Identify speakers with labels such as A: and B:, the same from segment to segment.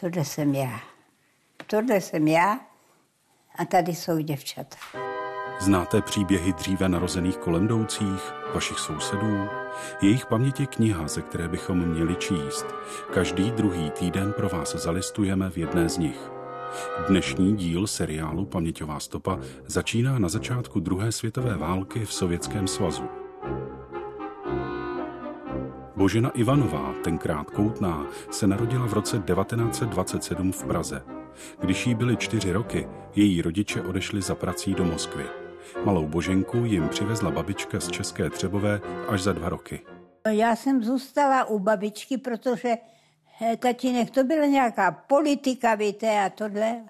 A: tohle jsem já. Tohle jsem já a tady jsou děvčata.
B: Znáte příběhy dříve narozených kolendoucích, vašich sousedů? Jejich paměť je kniha, ze které bychom měli číst. Každý druhý týden pro vás zalistujeme v jedné z nich. Dnešní díl seriálu Paměťová stopa začíná na začátku druhé světové války v Sovětském svazu. Božena Ivanová, tenkrát koutná, se narodila v roce 1927 v Praze. Když jí byly čtyři roky, její rodiče odešli za prací do Moskvy. Malou Boženku jim přivezla babička z České Třebové až za dva roky.
A: Já jsem zůstala u babičky, protože eh, tatínek to byla nějaká politika, víte, a tohle.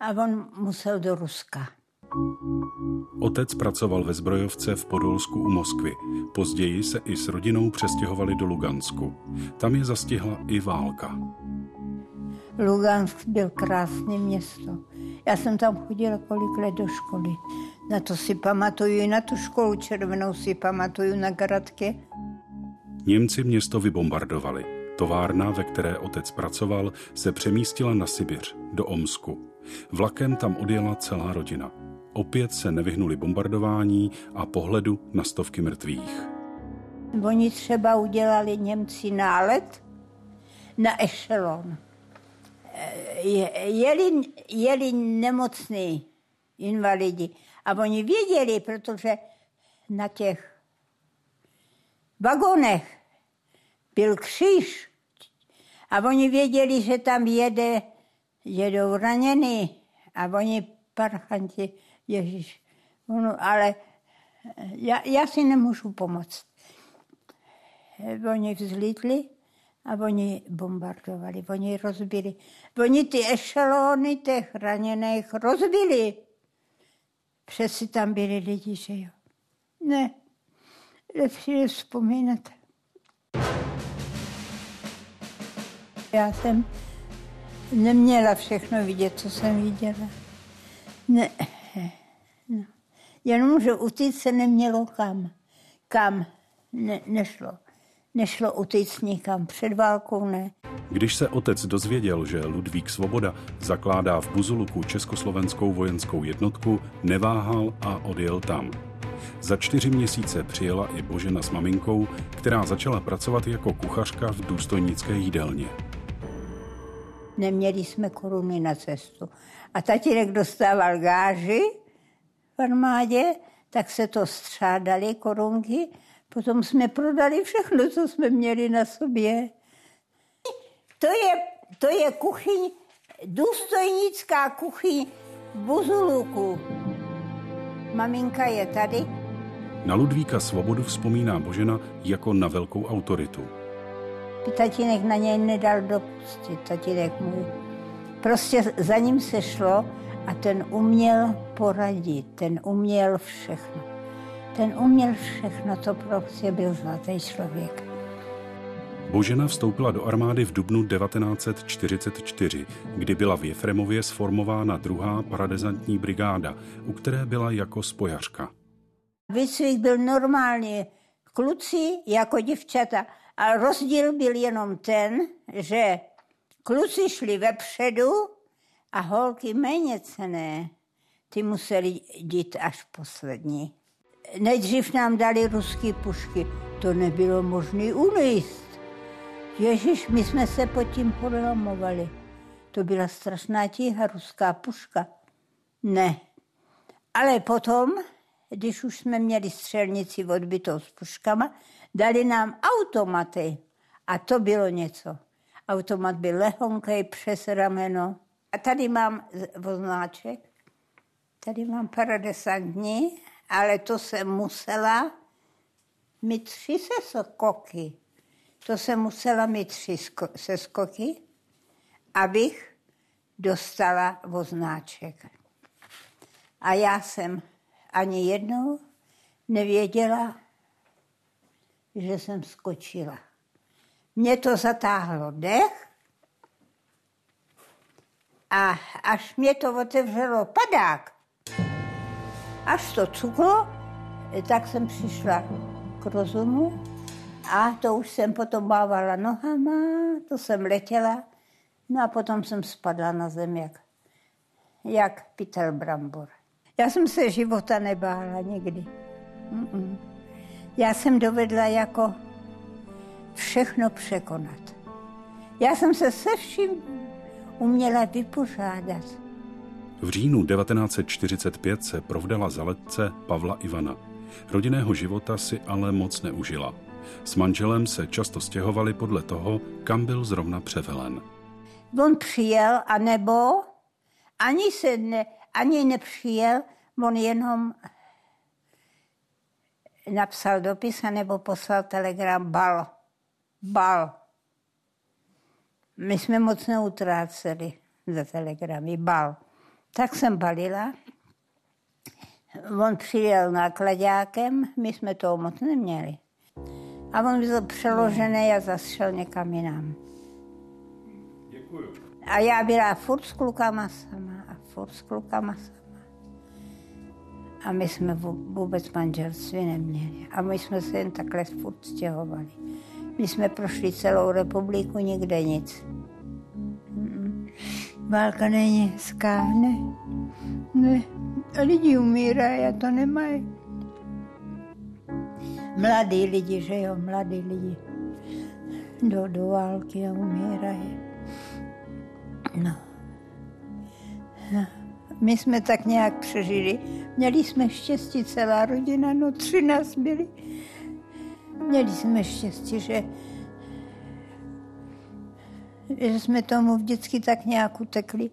A: A on musel do Ruska.
B: Otec pracoval ve zbrojovce v Podolsku u Moskvy. Později se i s rodinou přestěhovali do Lugansku. Tam je zastihla i válka.
A: Lugansk byl krásné město. Já jsem tam chodila kolik let do školy. Na to si pamatuju, i na tu školu červenou si pamatuju na Gradke.
B: Němci město vybombardovali. Továrna, ve které otec pracoval, se přemístila na Sibiř, do Omsku. Vlakem tam odjela celá rodina. Opět se nevyhnuli bombardování a pohledu na stovky mrtvých.
A: Oni třeba udělali Němci nálet na ešelon. Jeli, jeli nemocní invalidi. A oni věděli, protože na těch vagonech byl kříž. A oni věděli, že tam jede, jedou raněný. A oni parchanti, Ježíš. No, ale já, já si nemůžu pomoct. Oni vzlítli a oni bombardovali, oni rozbili. Oni ty ešelony těch raněných rozbili. Přeci tam byli lidi, že jo. Ne, lepší je vzpomínat. Já jsem neměla všechno vidět, co jsem viděla. Ne, no. Jenomže utíct se nemělo kam. Kam ne, nešlo. Nešlo utíct nikam. Před válkou ne.
B: Když se otec dozvěděl, že Ludvík Svoboda zakládá v Buzuluku československou vojenskou jednotku, neváhal a odjel tam. Za čtyři měsíce přijela i Božena s maminkou, která začala pracovat jako kuchařka v důstojnické jídelně.
A: Neměli jsme koruny na cestu. A tatínek dostával gáži v armádě, tak se to střádali korunky. Potom jsme prodali všechno, co jsme měli na sobě. To je, to je kuchyň, důstojnická kuchyň v Buzuluku. Maminka je tady.
B: Na Ludvíka Svobodu vzpomíná Božena jako na velkou autoritu.
A: Tatínek na něj nedal dopustit, tatínek můj. Prostě za ním se šlo a ten uměl poradit, ten uměl všechno. Ten uměl všechno, to prostě byl zlatý člověk.
B: Božena vstoupila do armády v dubnu 1944, kdy byla v Jefremově sformována druhá paradezantní brigáda, u které byla jako spojařka.
A: Výcvik byl normálně kluci jako děvčata, a rozdíl byl jenom ten, že kluci šli vepředu a holky méně cené, ty museli jít až poslední. Nejdřív nám dali ruské pušky, to nebylo možné uníst. Ježíš, my jsme se pod tím podlamovali. To byla strašná tíha, ruská puška. Ne. Ale potom, když už jsme měli střelnici odbitou s puškama, dali nám automaty. A to bylo něco. Automat byl lehonkej přes rameno. A tady mám voznáček. Tady mám paradesantní, ale to jsem musela mít tři seskoky. To jsem musela mít tři seskoky, abych dostala voznáček. A já jsem ani jednou nevěděla, že jsem skočila. Mě to zatáhlo dech a až mě to otevřelo padák, až to cuklo, tak jsem přišla k rozumu a to už jsem potom bávala nohama, to jsem letěla No a potom jsem spadla na zem jak, jak Peter Brambor. Já jsem se života nebála nikdy. Mm-mm. Já jsem dovedla jako všechno překonat. Já jsem se se vším uměla vypořádat.
B: V říjnu 1945 se provdala za letce Pavla Ivana. Rodinného života si ale moc neužila. S manželem se často stěhovali podle toho, kam byl zrovna převelen.
A: On přijel, anebo ani se ne, ani nepřijel, on jenom napsal dopis, anebo poslal telegram bal. Bal. My jsme moc neutráceli za telegramy, bal. Tak jsem balila. On přijel nákladákem, my jsme toho moc neměli. A on byl přeložený a zašel někam jinam. Děkuju. A já byla furt s klukama sama a furt s klukama sama. A my jsme vůbec manželství neměli. A my jsme se jen takhle furt stěhovali. My jsme prošli celou republiku, nikde nic. Válka není hezká, ne. ne. A lidi umírají a to nemají. Mladí lidi, že jo, mladí lidi. Do, do války a umírají. No. no. My jsme tak nějak přežili. Měli jsme štěstí, celá rodina, no tři nás byli. Měli jsme štěstí, že, že jsme tomu vždycky tak nějak utekli.